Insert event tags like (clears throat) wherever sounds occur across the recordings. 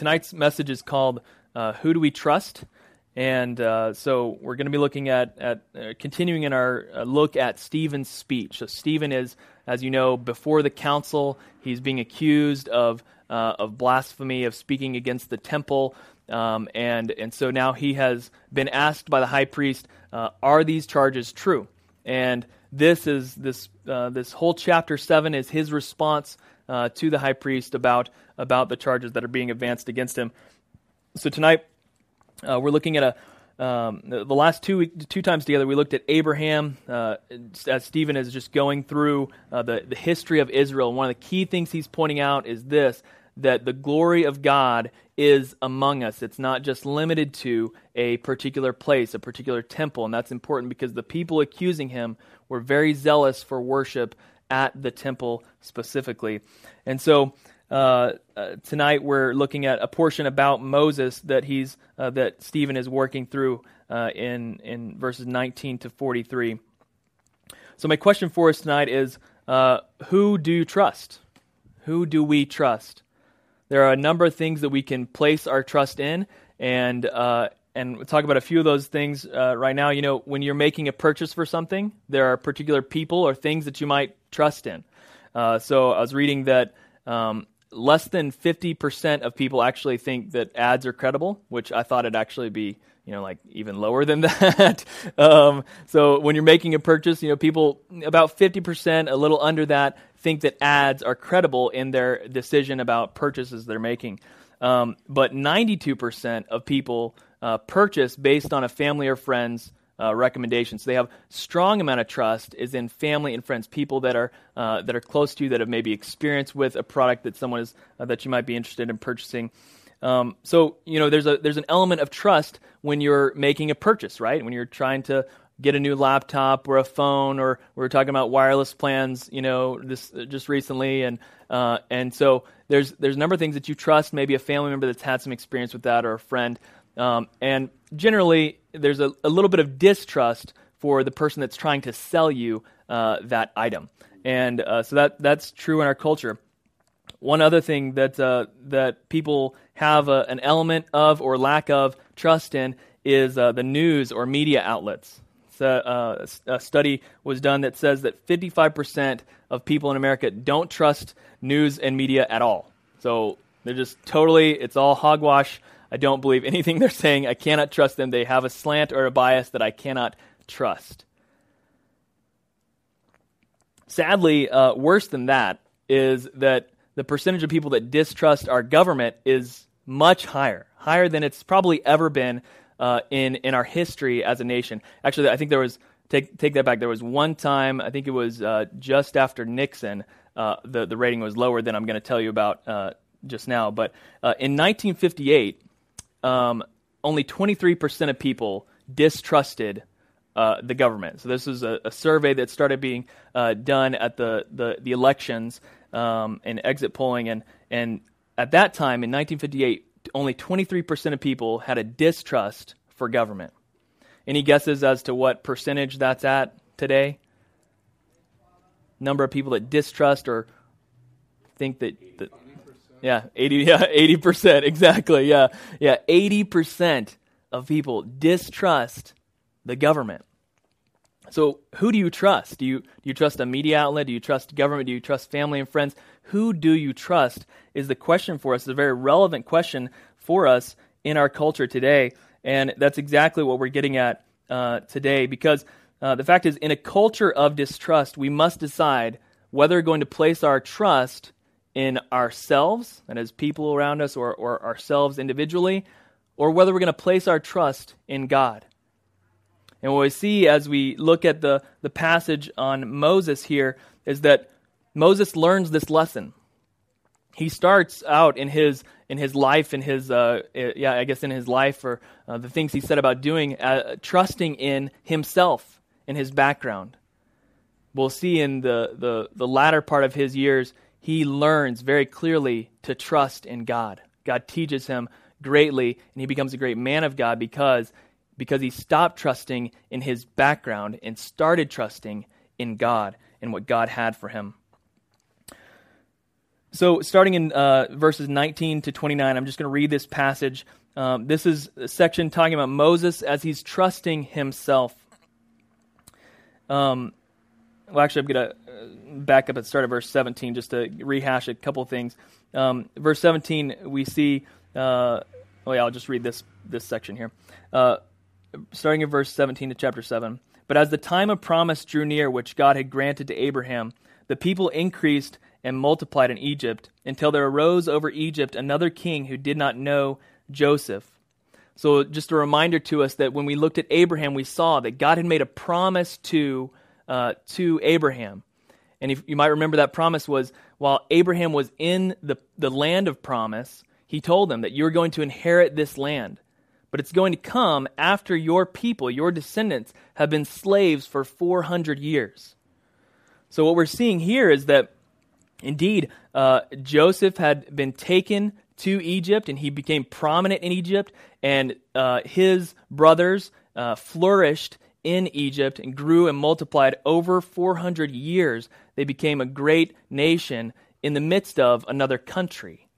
tonight's message is called uh, Who Do We Trust? And uh, so we're going to be looking at, at uh, continuing in our uh, look at Stephen's speech. So, Stephen is, as you know, before the council. He's being accused of, uh, of blasphemy, of speaking against the temple. Um, and, and so now he has been asked by the high priest, uh, Are these charges true? And this is this, uh, this whole chapter 7 is his response to the high priest about, about the charges that are being advanced against him. So, tonight, uh, we're looking at a um, the, the, last two two times together, we looked at Abraham uh, as Stephen is just going through uh, the the history of Israel. One of the key things he's pointing out is this: that the glory of God is among us. It's not just limited to a particular place, a particular temple, and that's important because the people accusing him were very zealous for worship at the temple specifically, and so uh, uh, tonight we're looking at a portion about Moses that he's uh, that Stephen is working through uh, in in verses 19 to 43. So my question for us tonight is: uh, Who do you trust? Who do we trust? There are a number of things that we can place our trust in, and and we'll talk about a few of those things right now. You know, when you're making a purchase for something, there are particular people or things that you might trust in. so I was reading that. Um, less than 50% of people actually think that ads are credible, which I thought it'd actually be, you know, like even lower than (laughs) that. um, so when you're making a purchase, you know, people, about 50%, a little under that, think that ads are credible in their decision about purchases they're making. Um, but 92% of people uh, purchase based on a family or friend's uh, recommendations. So they have strong amount of trust is in family and friends, people that are uh, that are close to you that have maybe experience with a product that someone is uh, that you might be interested in purchasing. Um, so you know there's a there's an element of trust when you're making a purchase, right? When you're trying to get a new laptop or a phone, or we are talking about wireless plans, you know, this just recently, and uh, and so there's there's a number of things that you trust, maybe a family member that's had some experience with that, or a friend. Um, and generally, there's a, a, little bit of distrust for the person that's trying to sell you uh, that item. And uh, so that, that's true in our culture. One other thing that, uh, that people have a, an element of or lack of trust in is uh, the news or media outlets. So, uh, a study was done that says that 55% of people in America don't trust news and media at all. So they're just totally, it's all hogwash. I don't believe anything (laughs) they're saying. I cannot trust them. They have a slant or a bias that I cannot trust. Sadly, uh, worse than that is that the percentage of people that distrust our government is much higher, higher than it's probably ever been uh, in in our history as a nation. Actually, I think there was take take that back. There was one time, I think it was uh, just after Nixon, uh, the the rating was lower than I'm going to tell you about uh, just now. But uh, in 1958, um, only 23% of people distrusted uh, the government. So this is a, a survey that started being uh, done at the, the, the elections um, and exit polling. And, and at that time, in 1958, only 23% of people had a distrust for government. Any guesses as to what percentage that's at today? Number of people that distrust or think that, that yeah, 80 (laughs) yeah, 80% exactly. Yeah. Yeah, 80% of people distrust the government. So, who do you trust? Do you do you trust a media outlet? Do you trust government? Do you trust family and friends? Who do you trust is the question for us. It's a very relevant question for us in our culture today, and that's exactly what we're getting at uh, today. Because uh, the fact is, in a culture of distrust, we must decide whether we're going to place our trust in ourselves and as people around us or, or ourselves individually, or whether we're going to place our trust in God. And what we see as we look at the, the passage on Moses here is that Moses learns this lesson. He starts out in his in his life, in his uh, yeah, I guess in his life, or uh, the things he said about doing, uh, trusting in himself, in his background. We'll see in the, the the latter part of his years, he learns very clearly to trust in God. God teaches him greatly, and he becomes a great man of God because, because he stopped trusting in his background and started trusting in God and what God had for him. so, starting in uh, verses 19 to 29, I'm just going to read this passage. Um, this is a section talking about Moses as he's trusting himself. Um, well, actually, I'm going to uh, back up at the start of verse 17 just to rehash a couple things. Um, verse 17, we see. Uh, oh, yeah, I'll just read this this section here. Uh, starting in verse 17 to chapter 7. But as the time of promise drew near, which God had granted to Abraham, the people increased and multiplied in Egypt until there arose over Egypt another king who did not know Joseph. So, just a reminder to us that when we looked at Abraham, we saw that God had made a promise to, uh, to Abraham. And if you might remember, that promise was while Abraham was in the, the land of promise, he told them that you're going to inherit this land. But it's going to come after your people, your descendants, have been slaves for 400 years. So, what we're seeing here is that Indeed, uh, Joseph had been taken to Egypt and he became prominent in Egypt, and uh, his brothers uh, flourished in Egypt and grew and multiplied over 400 years. They became a great nation in the midst of another country.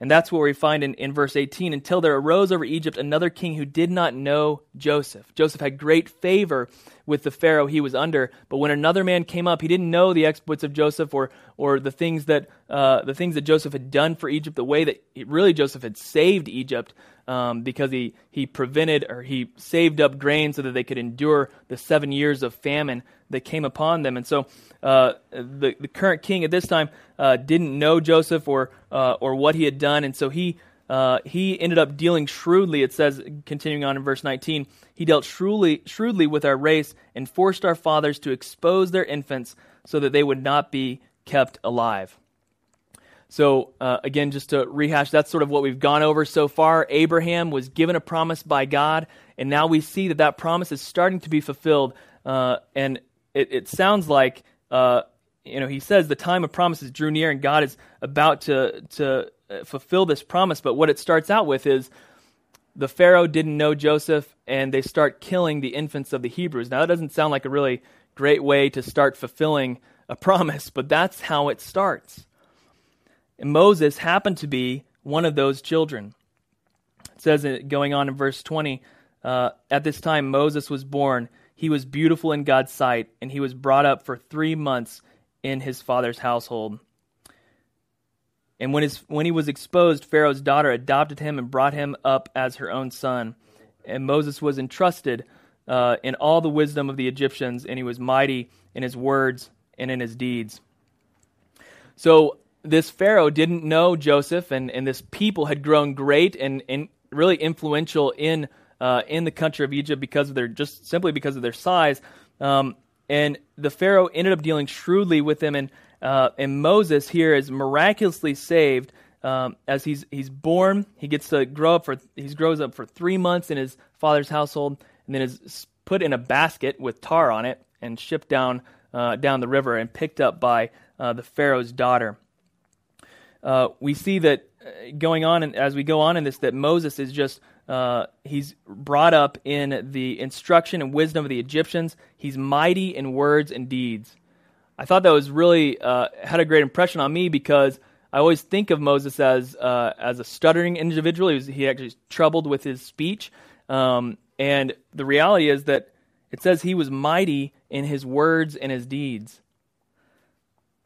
And that's what we find in, in verse 18. Until there arose over Egypt another king who did not know Joseph. Joseph had great favor with the Pharaoh he was under, but when another man came up, he didn't know the exploits of Joseph or, or the, things that, uh, the things that Joseph had done for Egypt, the way that he, really Joseph had saved Egypt um, because he, he prevented or he saved up grain so that they could endure the seven years of famine that came upon them. And so uh, the, the current king at this time uh, didn't know Joseph or, uh, or what he had done. And so he, uh, he ended up dealing shrewdly. It says, continuing on in verse 19, he dealt shrewdly, shrewdly with our race and forced our fathers to expose their infants so that they would not be kept alive. So, uh, again, just to rehash, that's sort of what we've gone over so far. Abraham was given a promise by God, and now we see that that promise is starting to be fulfilled. Uh, and it, it sounds like uh, you know he says the time of promises drew near and God is about to to uh, fulfill this promise. But what it starts out with is the Pharaoh didn't know Joseph, and they start killing the infants of the Hebrews. Now that doesn't sound like a really great way to start fulfilling a (laughs) promise, but that's how it starts. And Moses happened to be one of those children. It says it going on in verse 20. Uh, at this time, Moses was born he was beautiful in God's sight, and he was brought up for three months in his father's household. And when, his, when he was exposed, Pharaoh's daughter adopted him and brought him up as her own son. And Moses was entrusted uh, in all the wisdom of the Egyptians, and he was mighty in his words and in his deeds. So this Pharaoh didn't know Joseph, and, and this people had grown great and, and really influential in uh, in the country of Egypt because of their just simply because of their size. Um, and the Pharaoh ended up dealing shrewdly with them, and uh, and Moses here is miraculously saved um, as he's he's born. He gets to grow up for he grows up for three months in his father's household, and then is put in a basket with tar on it and shipped down uh, down the river and picked up by uh, the Pharaoh's daughter. Uh, we see that uh, going on, and as we go on in this, that Moses is just uh, he's brought up in the instruction and wisdom of the Egyptians. He's mighty in words and deeds. I thought that was really uh, had a great impression on me because I always think of Moses as uh, as a stuttering individual. He, was, he actually troubled with his speech, um, and the reality is that it says he was mighty in his words and his deeds.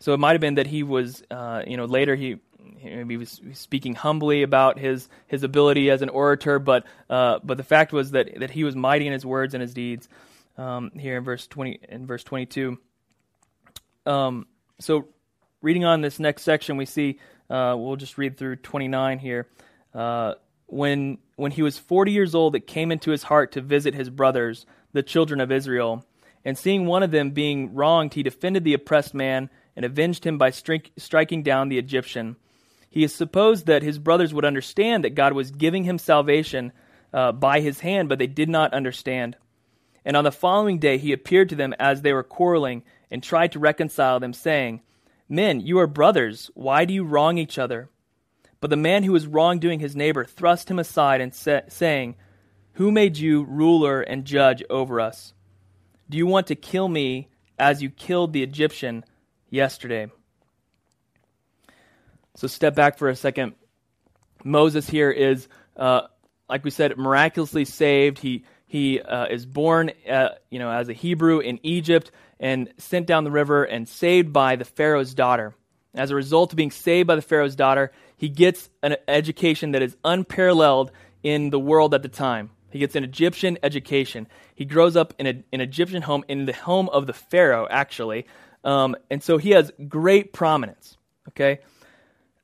So it might have been that he was, uh, you know, later he he was speaking humbly about his his ability as an orator, but uh, but the fact was that that he was mighty in his words and his deeds. Um, here in verse twenty in verse twenty two. Um, so, reading on this next section, we see uh, we'll just read through twenty nine here. Uh, when when he was forty years old, it came into his heart to visit his brothers, the children of Israel, and seeing one of them being wronged, he defended the oppressed man and avenged him by stri- striking down the Egyptian. He is supposed that his brothers would understand that God was giving him salvation uh, by his hand, but they did not understand. And on the following day he appeared to them as they were quarreling and tried to reconcile them, saying, Men, you are brothers. Why do you wrong each other? But the man who was wrongdoing his neighbor thrust him aside and sa- saying, Who made you ruler and judge over us? Do you want to kill me as you killed the Egyptian yesterday? So step back for a second. Moses here is, uh, like we said, miraculously saved. He he uh, is born, uh, you know, as a Hebrew in Egypt and sent down the river and saved by the Pharaoh's daughter. As a result of being saved by the Pharaoh's daughter, he gets an education that is unparalleled in the world at the time. He gets an Egyptian education. He grows up in a, an Egyptian home, in the home of the Pharaoh, actually. Um, and so he has great prominence. Okay?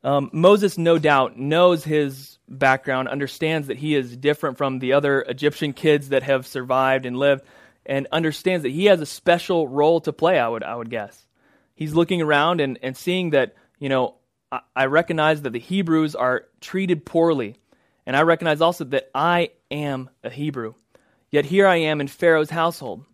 Um, Moses, no doubt, knows his background, understands that he is different from the other Egyptian kids that have survived and lived, and understands that he has a special role to play, I would, I would guess. He's looking around and, and seeing that, you know, I, I recognize that the Hebrews are treated poorly. And I recognize also that I am a Hebrew. Yet here I am in Pharaoh's household.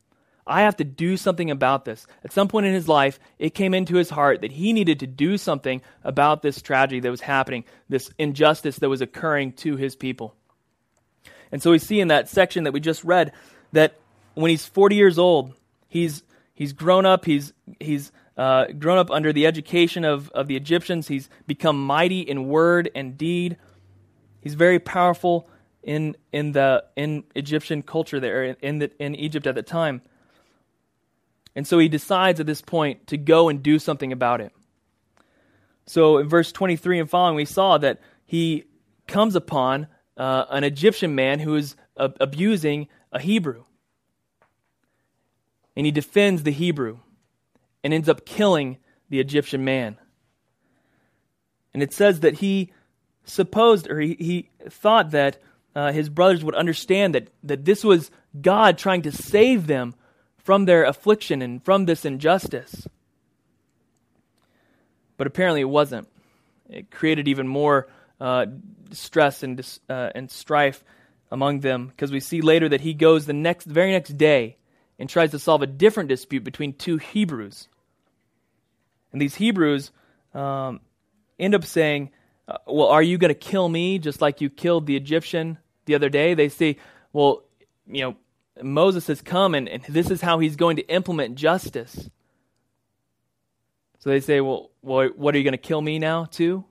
I have to do something about this. At some point in his life, it came into his heart that he needed to do something about this tragedy that was happening, this injustice that was occurring to his people. And so we see in that section that we just read that when he's 40 years old, he's, he's grown up, he's, he's uh, grown up under the education of, of the Egyptians, he's become mighty in word and deed. He's very powerful in, in, the, in Egyptian culture there, in, the, in Egypt at the time. And so he decides at this point to go and do something about it. So in verse 23 and following, we saw that he comes upon uh, an Egyptian man who is uh, abusing a Hebrew. And he defends the Hebrew and ends up killing the Egyptian man. And it says that he supposed, or he, he thought that uh, his brothers would understand that, that this was God trying to save them from their affliction and from this injustice. But apparently it wasn't. It created even more uh, stress and, uh, and strife among them because we see later that he goes the next, the very next day and tries to solve a different dispute between two Hebrews. And these Hebrews um, end up saying, uh, Well, are you going to kill me just like you killed the Egyptian the other day? They say, Well, you know, Moses has come and, and this is how he's going to implement justice. So they say, well, well what are you going to kill me now, too?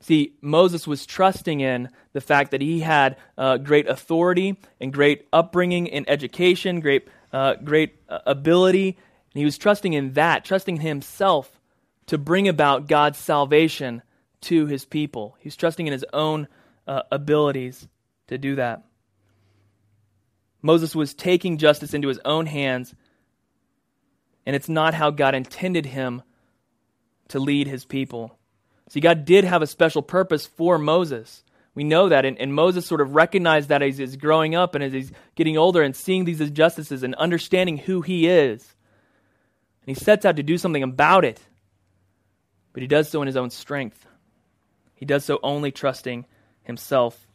See, Moses was trusting in the fact that he had uh, great authority and great upbringing and education, great, uh, great uh, ability. And he was trusting in that, trusting in himself to bring about God's salvation to his people. He's trusting in his own uh, abilities to do that. Moses was taking justice into his own hands, and it's not how God intended him to lead his people. See, God did have a special purpose for Moses. We know that, and, and Moses sort of recognized that as he's growing up and as he's getting older and seeing these injustices and understanding who he is. And he sets out to do something about it, but he does so in his own strength. He does so only trusting himself.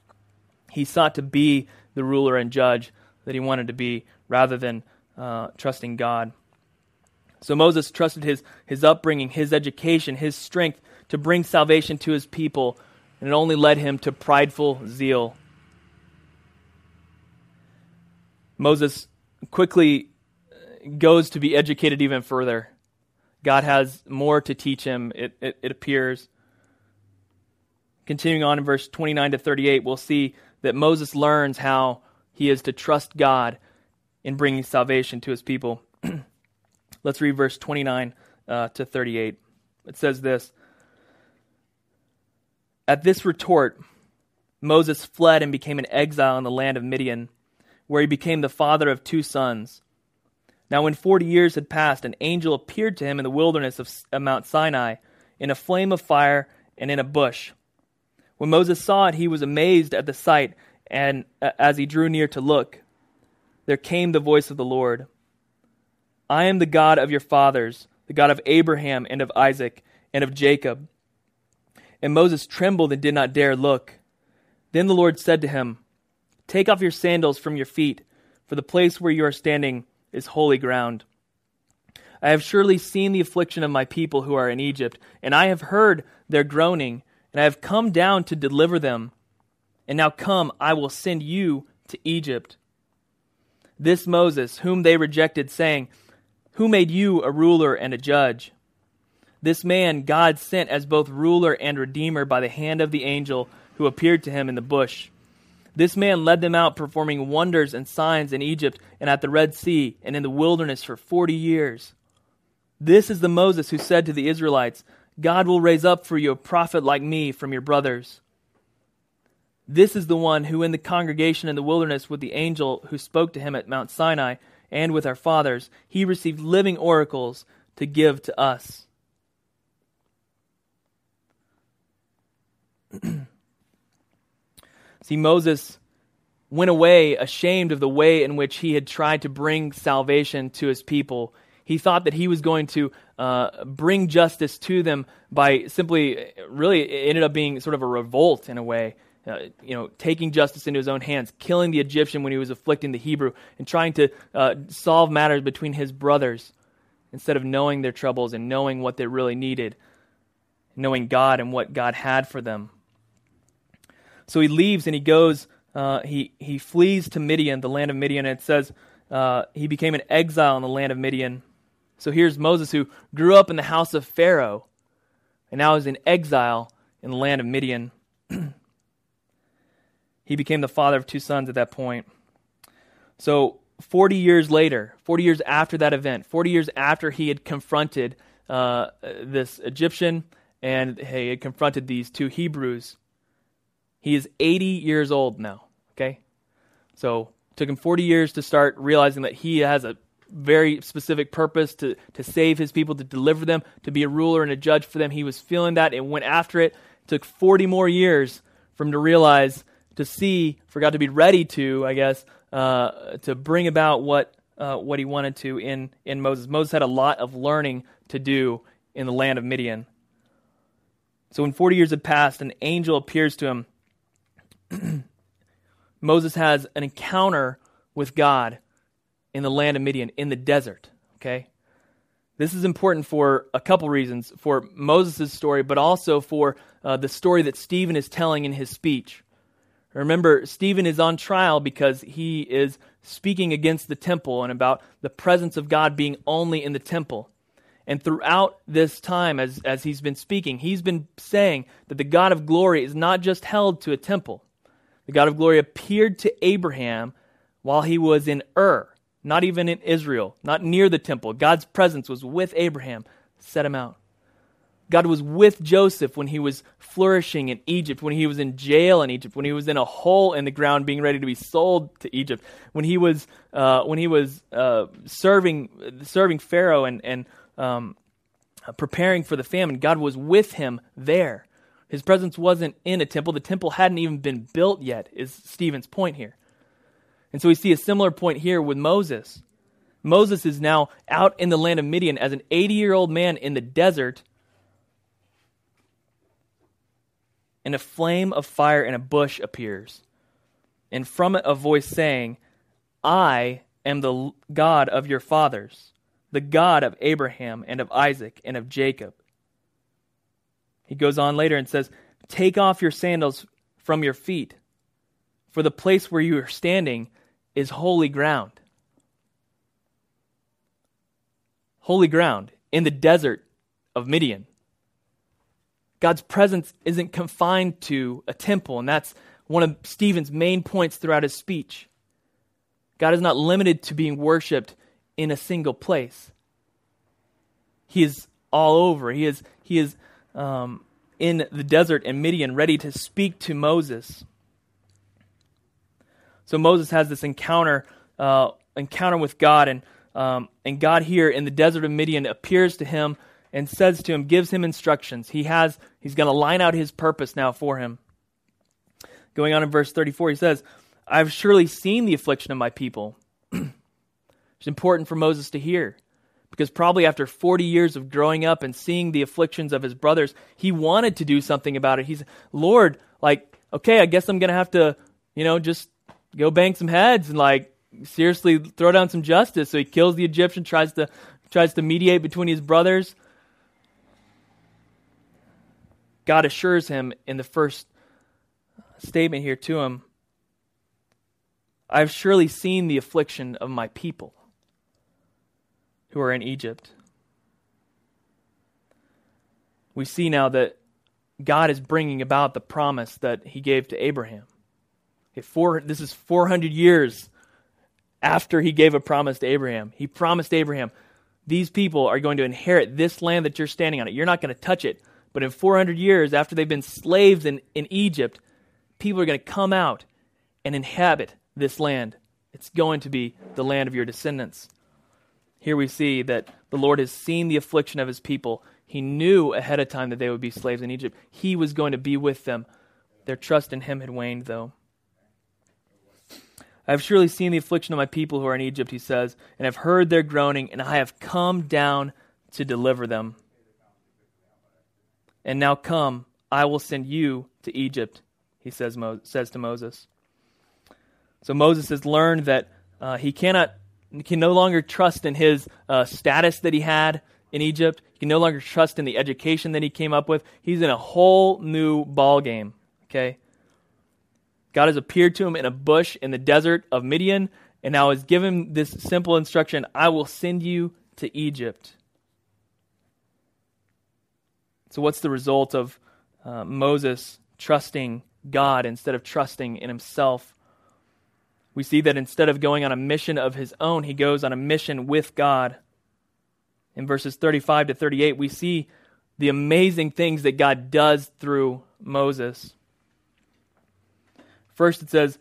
He sought to be the ruler and judge that he wanted to be rather than uh, trusting God. So Moses trusted his, his upbringing, his education, his strength to bring salvation to his people, and it only led him to prideful zeal. Moses quickly goes to be educated even further. God has more to teach him, it, it, it appears. Continuing on in verse 29 to 38, we'll see that Moses learns how he is to trust God in bringing salvation to his people. (clears throat) Let's read verse 29 uh, to 38. It says this At this retort, Moses fled and became an exile in the land of Midian, where he became the father of two sons. Now, when forty years had passed, an angel appeared to him in the wilderness of Mount Sinai, in a flame of fire and in a bush. When Moses saw it, he was amazed at the sight and uh, as he drew near to look, there came the voice of the Lord I am the God of your fathers, the God of Abraham and of Isaac and of Jacob. And Moses trembled and did not dare look. Then the Lord said to him, Take off your sandals from your feet, for the place where you are standing is holy ground. I have surely seen the affliction of my people who are in Egypt, and I have heard their groaning, and I have come down to deliver them. And now come, I will send you to Egypt. This Moses, whom they rejected, saying, Who made you a ruler and a judge? This man God sent as both ruler and redeemer by the hand of the angel who appeared to him in the bush. This man led them out, performing wonders and signs in Egypt and at the Red Sea and in the wilderness for forty years. This is the Moses who said to the Israelites, God will raise up for you a prophet like me from your brothers. This is the one who, in the congregation in the wilderness with the angel who spoke to him at Mount Sinai and with our fathers, he received living oracles to give to us. (clears throat) See, Moses went away ashamed of the way in which he had tried to bring salvation to his people. He thought that he was going to uh, bring justice to them by simply, really, it ended up being sort of a revolt in a way. Uh, you know, taking justice into his own hands, killing the Egyptian when he was afflicting the Hebrew, and trying to uh, solve matters between his brothers instead of knowing their troubles and knowing what they really needed, knowing God and what God had for them. So he leaves and he goes, uh, he, he flees to Midian, the land of Midian, and it says uh, he became an exile in the land of Midian. So here's Moses who grew up in the house of Pharaoh and now is in exile in the land of Midian. (clears throat) he became the father of two sons at that point. So 40 years later, 40 years after that event, 40 years after he had confronted uh, this Egyptian and he had confronted these two Hebrews, he is 80 years old now, okay? So took him 40 years to start realizing that he has a very specific purpose to, to save his people, to deliver them, to be a ruler and a judge for them. He was feeling that and went after it. it took 40 more years for him to realize, to see, for God to be ready to, I guess, uh, to bring about what, uh, what he wanted to in, in Moses. Moses had a lot of learning to do in the land of Midian. So when 40 years had passed, an angel appears to him (clears throat) Moses has an encounter with God in the land of Midian, in the desert. Okay? This is important for a couple reasons for Moses' story, but also for uh, the story that Stephen is telling in his speech. Remember, Stephen is on trial because he is speaking against the temple and about the presence of God being only in the temple. And throughout this time, as, as he's been speaking, he's been saying that the God of glory is not just held to a temple, the God of glory appeared to Abraham while he was in Ur, not even in Israel, not near the temple. God's presence was with Abraham, set him out. God was with Joseph when he was flourishing in Egypt, when he was in jail in Egypt, when he was in a hole in the ground being ready to be sold to Egypt, when he was, uh, when he was uh, serving, serving Pharaoh and, and um, preparing for the famine. God was with him there. His presence wasn't in a temple. The temple hadn't even been built yet, is Stephen's point here. And so we see a similar point here with Moses. Moses is now out in the land of Midian as an 80 year old man in the desert, and a flame of fire in a bush appears. And from it a voice saying, I am the God of your fathers, the God of Abraham and of Isaac and of Jacob. He goes on later and says, Take off your sandals from your feet, for the place where you are standing is holy ground. Holy ground in the desert of Midian. God's presence isn't confined to a temple, and that's one of Stephen's main points throughout his speech. God is not limited to being worshiped in a single place. He is all over. He is, he is um, in the desert in Midian, ready to speak to Moses. So Moses has this encounter, uh, encounter with God, and um, and God here in the desert of Midian appears to him and says to him, gives him instructions. He has, he's going to line out his purpose now for him. Going on in verse 34, he says, I've surely seen the affliction of my people. (clears throat) it's important for Moses to hear because probably after 40 years of growing up and seeing the afflictions of his brothers, he wanted to do something about it. He's, Lord, like, okay, I guess I'm going to have to, you know, just go bang some heads and like seriously throw down some justice. So he kills the Egyptian, tries to tries to mediate between his brothers. God assures him in the first statement here to him, I've surely seen the affliction of my people who are in Egypt. we see now that God is bringing about the promise that he gave to Abraham. Four, this is 400 years after he gave a promise to Abraham. He promised Abraham, these people are going to inherit this land that you're standing on it. You're not going to touch it. But in 400 years, after they've been slaves in, in Egypt, people are going to come out and inhabit this land. It's going to be the land of your descendants. Here we see that the Lord has seen the affliction of his people. He knew ahead of time that they would be slaves in Egypt. He was going to be with them. Their trust in him had waned, though. I have surely seen the affliction of my people who are in Egypt, he says, and have heard their groaning, and I have come down to deliver them. And now come, I will send you to Egypt, he says, says to Moses. So Moses has learned that uh, he cannot, can no longer trust in his uh, status that he had in Egypt. He can no longer trust in the education that he came up with. He's in a whole new ball game. Okay, God has appeared to him in a bush in the desert of Midian, and now has given this simple instruction: "I will send you to Egypt." So, what's the result of uh, Moses trusting God instead of trusting in himself? We see that instead of going on a mission of his own, he goes on a mission with God. In verses 35 to 38, we see the amazing things that God does through Moses. First, it says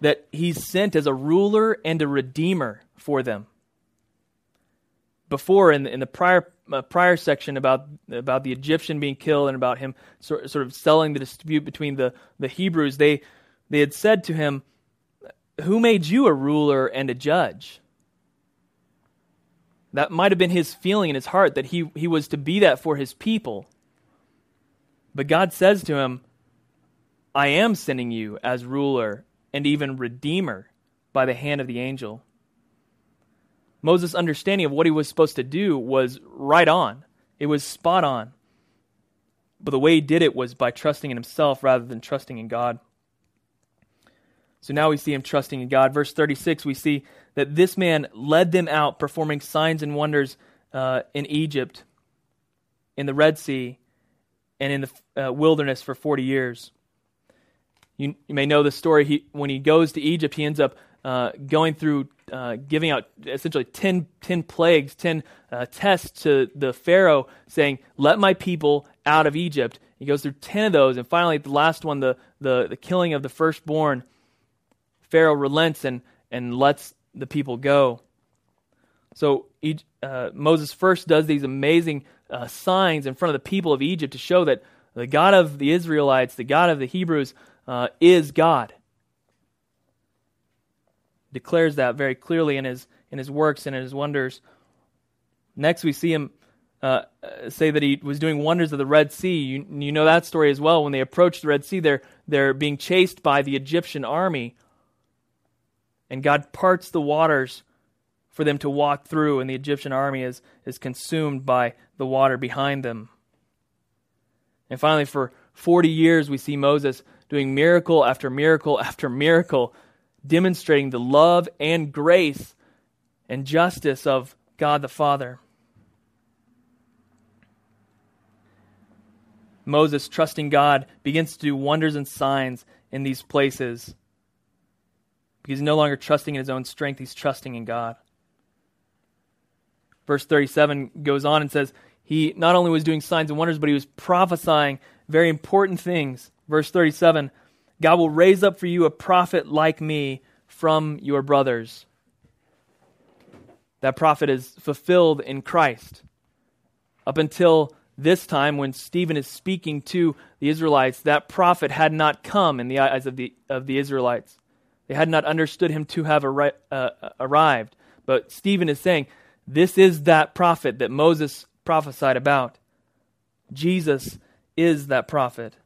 that he's sent as a ruler and a redeemer for them. Before, in the, in the prior uh, prior section about about the Egyptian being killed and about him sort, sort of selling the dispute between the, the Hebrews, they they had said to him, "Who made you a ruler and a judge?" That might have been his feeling in his heart that he, he was to be that for his people. But God says to him, I am sending you as ruler and even redeemer by the hand of the angel. Moses' understanding of what he was supposed to do was right on, it was spot on. But the way he did it was by trusting in himself rather than trusting in God. So now we see him trusting in God. Verse 36, we see that this man led them out, performing signs and wonders uh, in Egypt, in the Red Sea, and in the uh, wilderness for 40 years. You, you, may know the story. He, when he goes to Egypt, he ends up uh, going through uh, giving out essentially 10, 10 plagues, 10 uh, tests to the Pharaoh, saying, Let my people out of Egypt. He goes through 10 of those, and finally, the last one, the, the, the killing of the firstborn, Pharaoh relents and, and lets the people go. So uh, Moses first does these amazing uh, signs in front of the people of Egypt to show that the God of the Israelites, the God of the Hebrews, uh, is God. Declares that very clearly in his in his works and in his wonders. Next, we see him uh, say that he was doing wonders of the Red Sea. You, you know that story as well. When they approach the Red Sea, they're they're being chased by the Egyptian army and God parts the waters for them to walk through, and the Egyptian army is, is consumed by the water behind them. And finally, for 40 years, we see Moses doing miracle after miracle after miracle, demonstrating the love and grace and justice of God the Father. Moses, trusting God, begins to do wonders and signs in these places because he's no longer trusting in his own strength, he's trusting in God. Verse 37 goes on and says, He not only was doing signs and wonders, but he was prophesying very important things. Verse 37 God will raise up for you a prophet like me from your brothers. That prophet is fulfilled in Christ. Up until this time, when Stephen is speaking to the Israelites, that prophet had not come in the eyes of the, of the Israelites. They had not understood him to have arri- uh, arrived. But Stephen is saying, This is that prophet that Moses prophesied about. Jesus is that prophet.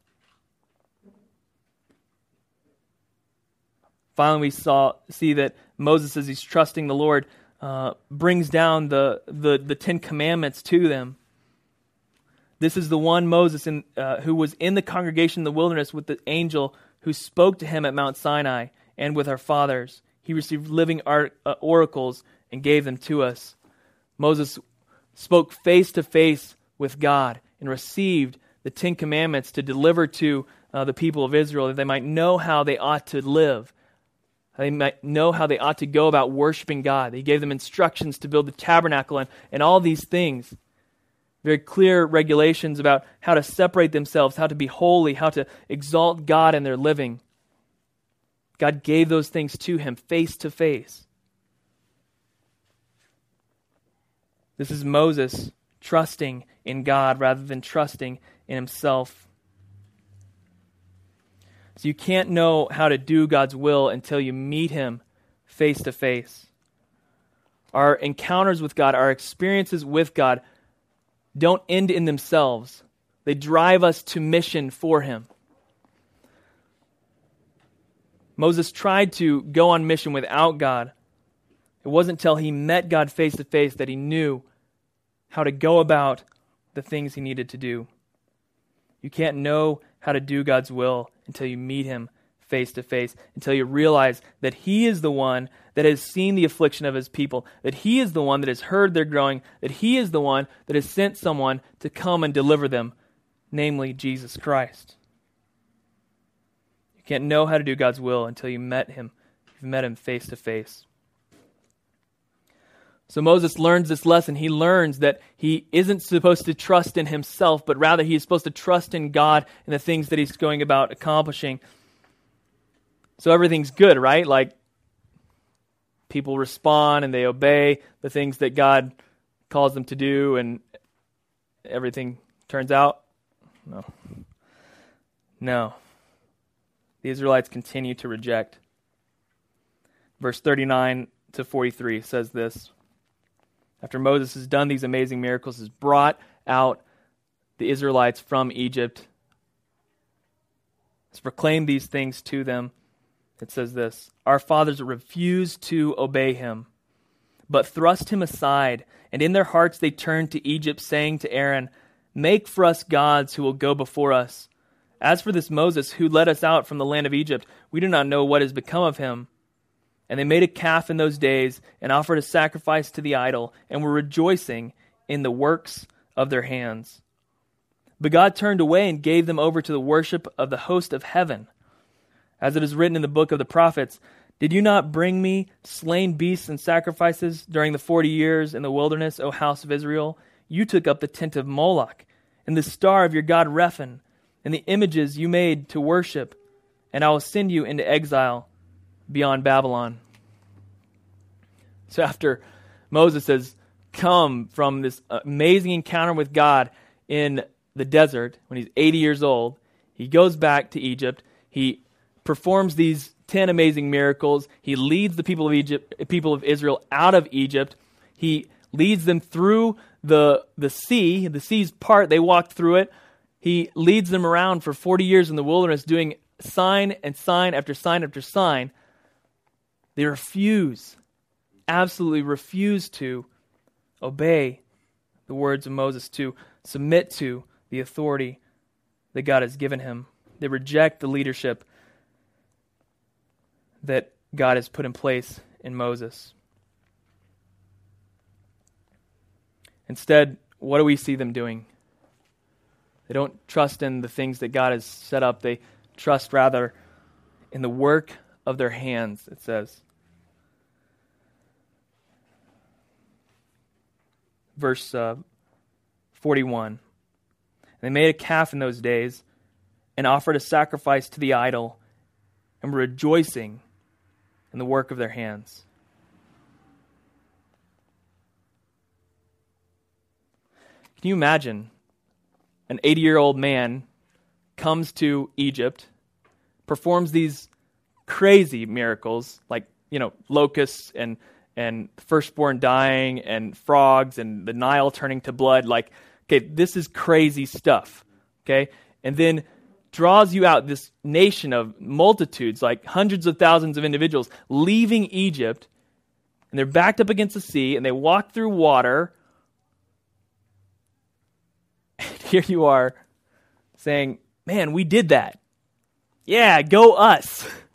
Finally, we saw, see that Moses, as he's trusting the Lord, uh, brings down the, the, the Ten Commandments to them. This is the one Moses in, uh, who was in the congregation in the wilderness with the angel who spoke to him at Mount Sinai and with our fathers. He received living uh, oracles and gave them to us. Moses spoke face to face with God and received the Ten Commandments to deliver to uh, the people of Israel that they might know how they ought to live. They might know how they ought to go about worshiping God. He gave them instructions to build the tabernacle and, and all these things. Very clear regulations about how to separate themselves, how to be holy, how to exalt God in their living. God gave those things to him face to face. This is Moses trusting in God rather than trusting in himself. So you can't know how to do God's will until you meet him face to face. Our encounters with God, our experiences with God, don't end in themselves. They drive us to mission for him. Moses tried to go on mission without God. It wasn't until he met God face to face that he knew how to go about the things he needed to do. You can't know how to do God's will until you meet him face to face, until you realize that he is the one that has seen the affliction of his people, that he is the one that has heard their growing, that he is the one that has sent someone to come and deliver them, namely Jesus Christ. You can't know how to do God's will until you met him. You've met him face to face. So Moses learns this lesson. He learns that he isn't supposed to trust in himself, but rather he is supposed to trust in God and the things that he's going about accomplishing. So everything's good, right? Like people respond and they obey the things that God calls them to do, and everything turns out? No. No. The Israelites continue to reject. Verse 39 to 43 says this after Moses has done these amazing miracles, has brought out the Israelites from Egypt, has proclaimed these things to them, it says this Our fathers refused to obey him, but thrust him aside, and in their hearts they turned to Egypt, saying to Aaron, Make for us gods who will go before us. As for this Moses, who led us out from the land of Egypt, we do not know what has become of him. And they made a calf in those days and offered a sacrifice to the idol and were rejoicing in the works of their hands. But God turned away and gave them over to the worship of the host of heaven. As it is written in the book of the prophets, Did you not bring me slain beasts and sacrifices during the forty years in the wilderness, O house of Israel? You took up the tent of Moloch and the star of your god Rephan and the images you made to worship, and I will send you into exile beyond Babylon. So after Moses has come from this amazing encounter with God in the desert when he's 80 years old, he goes back to Egypt. He performs these 10 amazing miracles. He leads the people of Egypt, people of Israel out of Egypt. He leads them through the, the sea. The sea's part, they walked through it. He leads them around for 40 years in the wilderness doing sign and sign after sign after sign they refuse, absolutely refuse to obey the words of Moses, to submit to the authority that God has given him. They reject the leadership that God has put in place in Moses. Instead, what do we see them doing? They don't trust in the things that God has set up. They trust rather in the work of their hands, it says. Verse uh, 41. They made a calf in those days and offered a sacrifice to the idol and were rejoicing in the work of their hands. Can you imagine an 80 year old man comes to Egypt, performs these crazy miracles like, you know, locusts and and firstborn dying and frogs and the Nile turning to blood. Like, okay, this is crazy stuff. Okay? And then draws you out this nation of multitudes, like hundreds of thousands of individuals, leaving Egypt, and they're backed up against the sea, and they walk through water. (laughs) And here you are saying, Man, we did that. Yeah, go us. (laughs)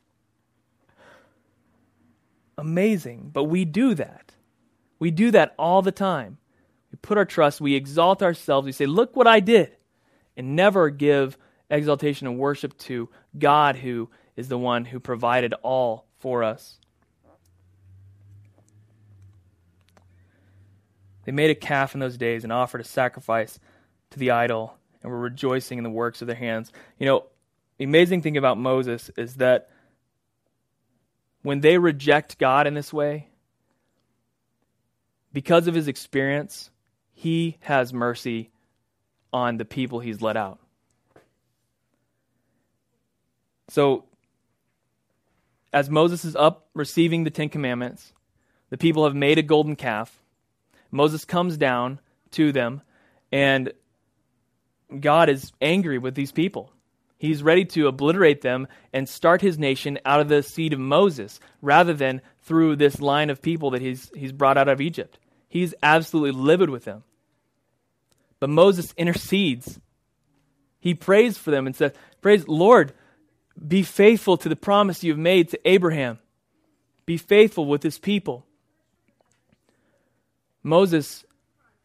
amazing. But we do that. We do that all the time. We put our trust, we exalt ourselves, we say, Look what I did, and never give exaltation and worship to God, who is the one who provided all for us. They made a calf in those days and offered a sacrifice to the idol and were rejoicing in the works of their hands. You know, the amazing thing about Moses is that when they reject God in this way, because of his experience, he has mercy on the people he's let out. So, as Moses is up receiving the Ten Commandments, the people have made a golden calf. Moses comes down to them, and God is angry with these people. He's ready to obliterate them and start his nation out of the seed of Moses rather than through this line of people that he's, he's brought out of Egypt. He's absolutely livid with them. But Moses intercedes. He prays for them and says, Praise, Lord, be faithful to the promise you've made to Abraham. Be faithful with this people. Moses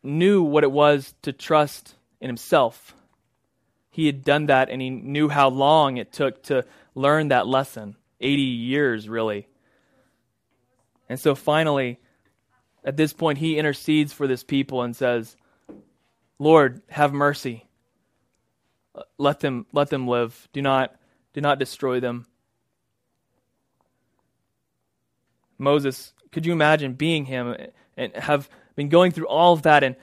knew what it was to trust in himself he had done that and he knew how long it took to learn that lesson 80 years, really. And so finally, at this point, he intercedes for this people and says, Lord, have mercy. Let them, let them live. Do not, do not destroy them. Moses, could you imagine being him and have been going through all of that and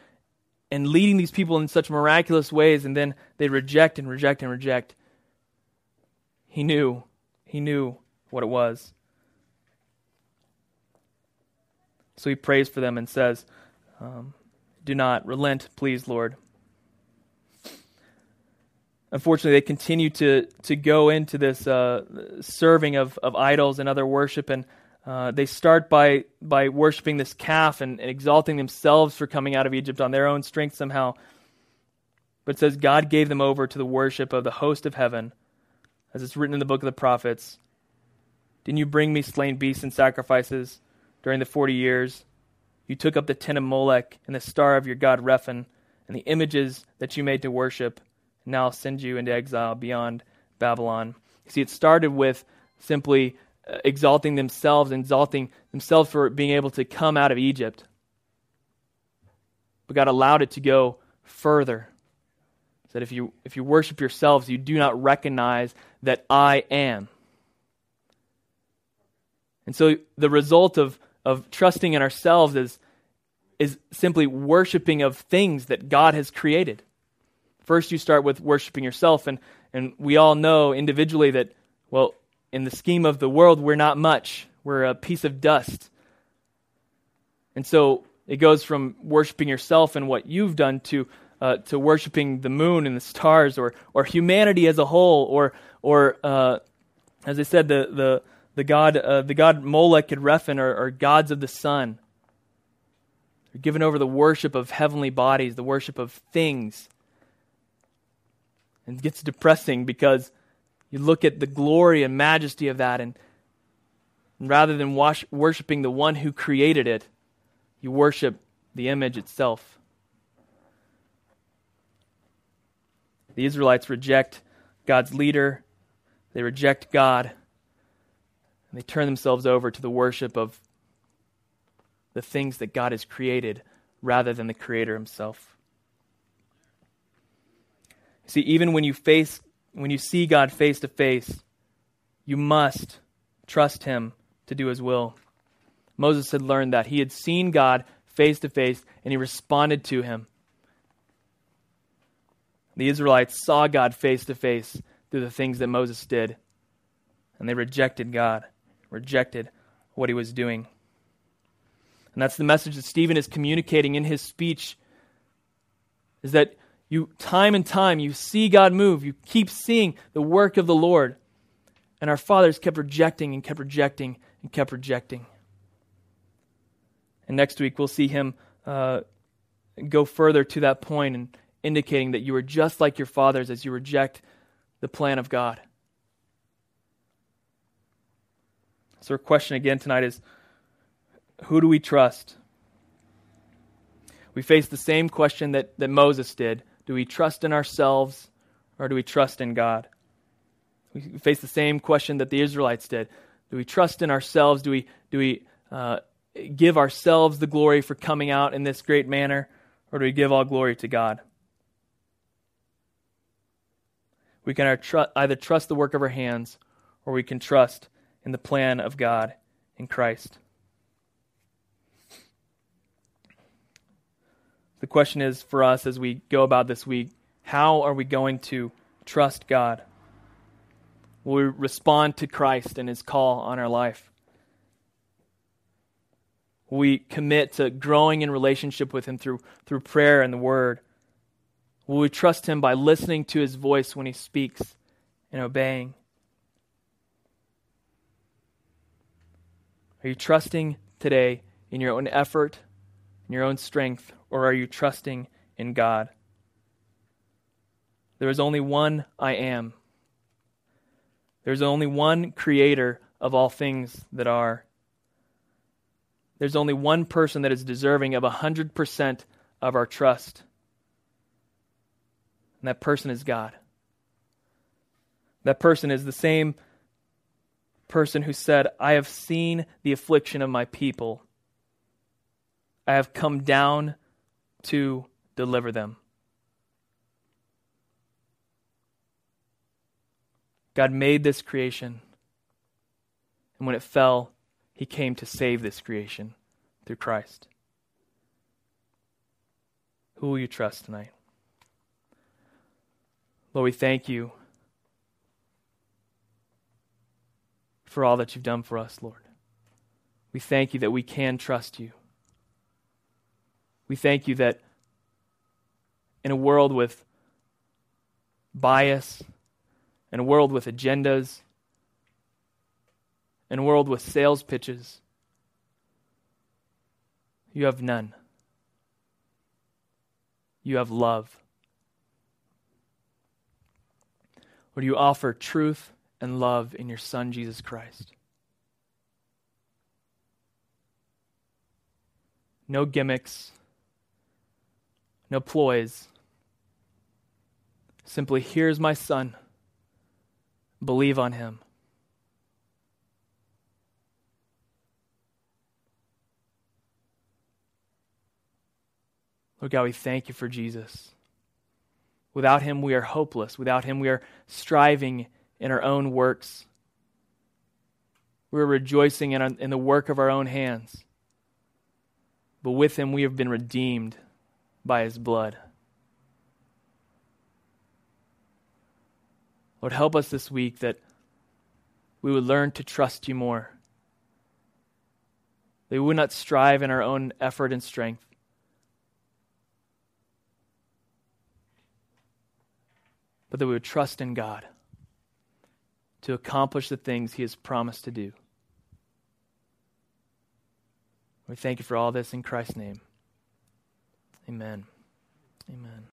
and leading these people in such miraculous ways, and then they reject and reject and reject. He knew. He knew what it was. So he prays for them and says, um, Do not relent, please, Lord. Unfortunately, they continue to, to go into this uh, serving of, of idols and other worship, and uh, they start by, by worshiping this calf and, and exalting themselves for coming out of Egypt on their own strength somehow. But it says God gave them over to the worship of the host of heaven, as it's written in the book of the prophets. Didn't you bring me slain beasts and sacrifices during the forty years? You took up the tent of Molech and the star of your god Rephan and the images that you made to worship. And now I'll send you into exile beyond Babylon. You see, it started with simply Uh, exalting themselves, exalting themselves for being able to come out of Egypt. But God allowed it to go further. That if you if you worship yourselves, you do not recognize that I am. And so the result of, of trusting in ourselves is, is simply worshiping of things that God has created. First, you start with worshiping yourself, and, and we all know individually that, well, in the scheme of the world, we're not much. We're a piece of dust. And so it goes from worshiping yourself and what you've done to, uh, to worshiping the moon and the stars or, or humanity as a whole, or, or uh, as I said, the, the, the, god, uh, the god Molech and Rephan are, are gods of the sun. They're given over the worship of heavenly bodies, the worship of things. And it gets depressing because you look at the glory and majesty of that, and, rather than wash, worshiping the one who created it, you worship the image itself. The Israelites reject God's leader, they reject God, and they turn themselves over to the worship of the things that God has created rather than the Creator Himself. See, even when you face when you see God face to face, you must trust Him to do His will. Moses had learned that. He had seen God face to face, and he responded to Him. The Israelites saw God face to face through the things that Moses did, and they rejected God, rejected what He was doing. And that's the message that Stephen is communicating in his speech is that you time and time you see God move. You keep seeing the work of the Lord. And our fathers kept rejecting and kept rejecting and kept rejecting. And next week we'll see him uh, go further to that point and indicating that you are just like your fathers as you reject the plan of God. So, our question again tonight is who do we trust? We face the same question that, that Moses did Do we trust in ourselves or do we trust in God? We face the same question that the Israelites did Do we trust in ourselves? Do we, do we uh, give ourselves the glory for coming out in this great manner or do we give all glory to God? We can either trust the work of our hands or we can trust in the plan of God in Christ. The question is for us as we go about this week how are we going to trust God? Will we respond to Christ and his call on our life? Will we commit to growing in relationship with him through, through prayer and the word? Will we trust him by listening to his voice when he speaks and obeying? Are you trusting today in your own effort, in your own strength, or are you trusting in God? There is only one I am. There's only one creator of all things that are. There's only one person that is deserving of 100% of our trust. And that person is God. That person is the same person who said, I have seen the affliction of my people. I have come down to deliver them. God made this creation. And when it fell, he came to save this creation through Christ. Who will you trust tonight? Lord, we thank you for all that you've done for us, Lord. We thank you that we can trust you. We thank you that in a world with bias, in a world with agendas, in a world with sales pitches, you have none. You have love. Lord, you offer truth and love in your Son, Jesus Christ. No gimmicks, no ploys. Simply, here's my Son. Believe on him. Lord God, we thank you for Jesus. Without him, we are hopeless. Without him, we are striving in our own works. We're rejoicing in, our, in the work of our own hands. But with him, we have been redeemed by his blood. Lord, help us this week that we would learn to trust you more. That we would not strive in our own effort and strength, but that we would trust in God to accomplish the things He has promised to do. We thank you for all this in Christ's name. Amen. Amen.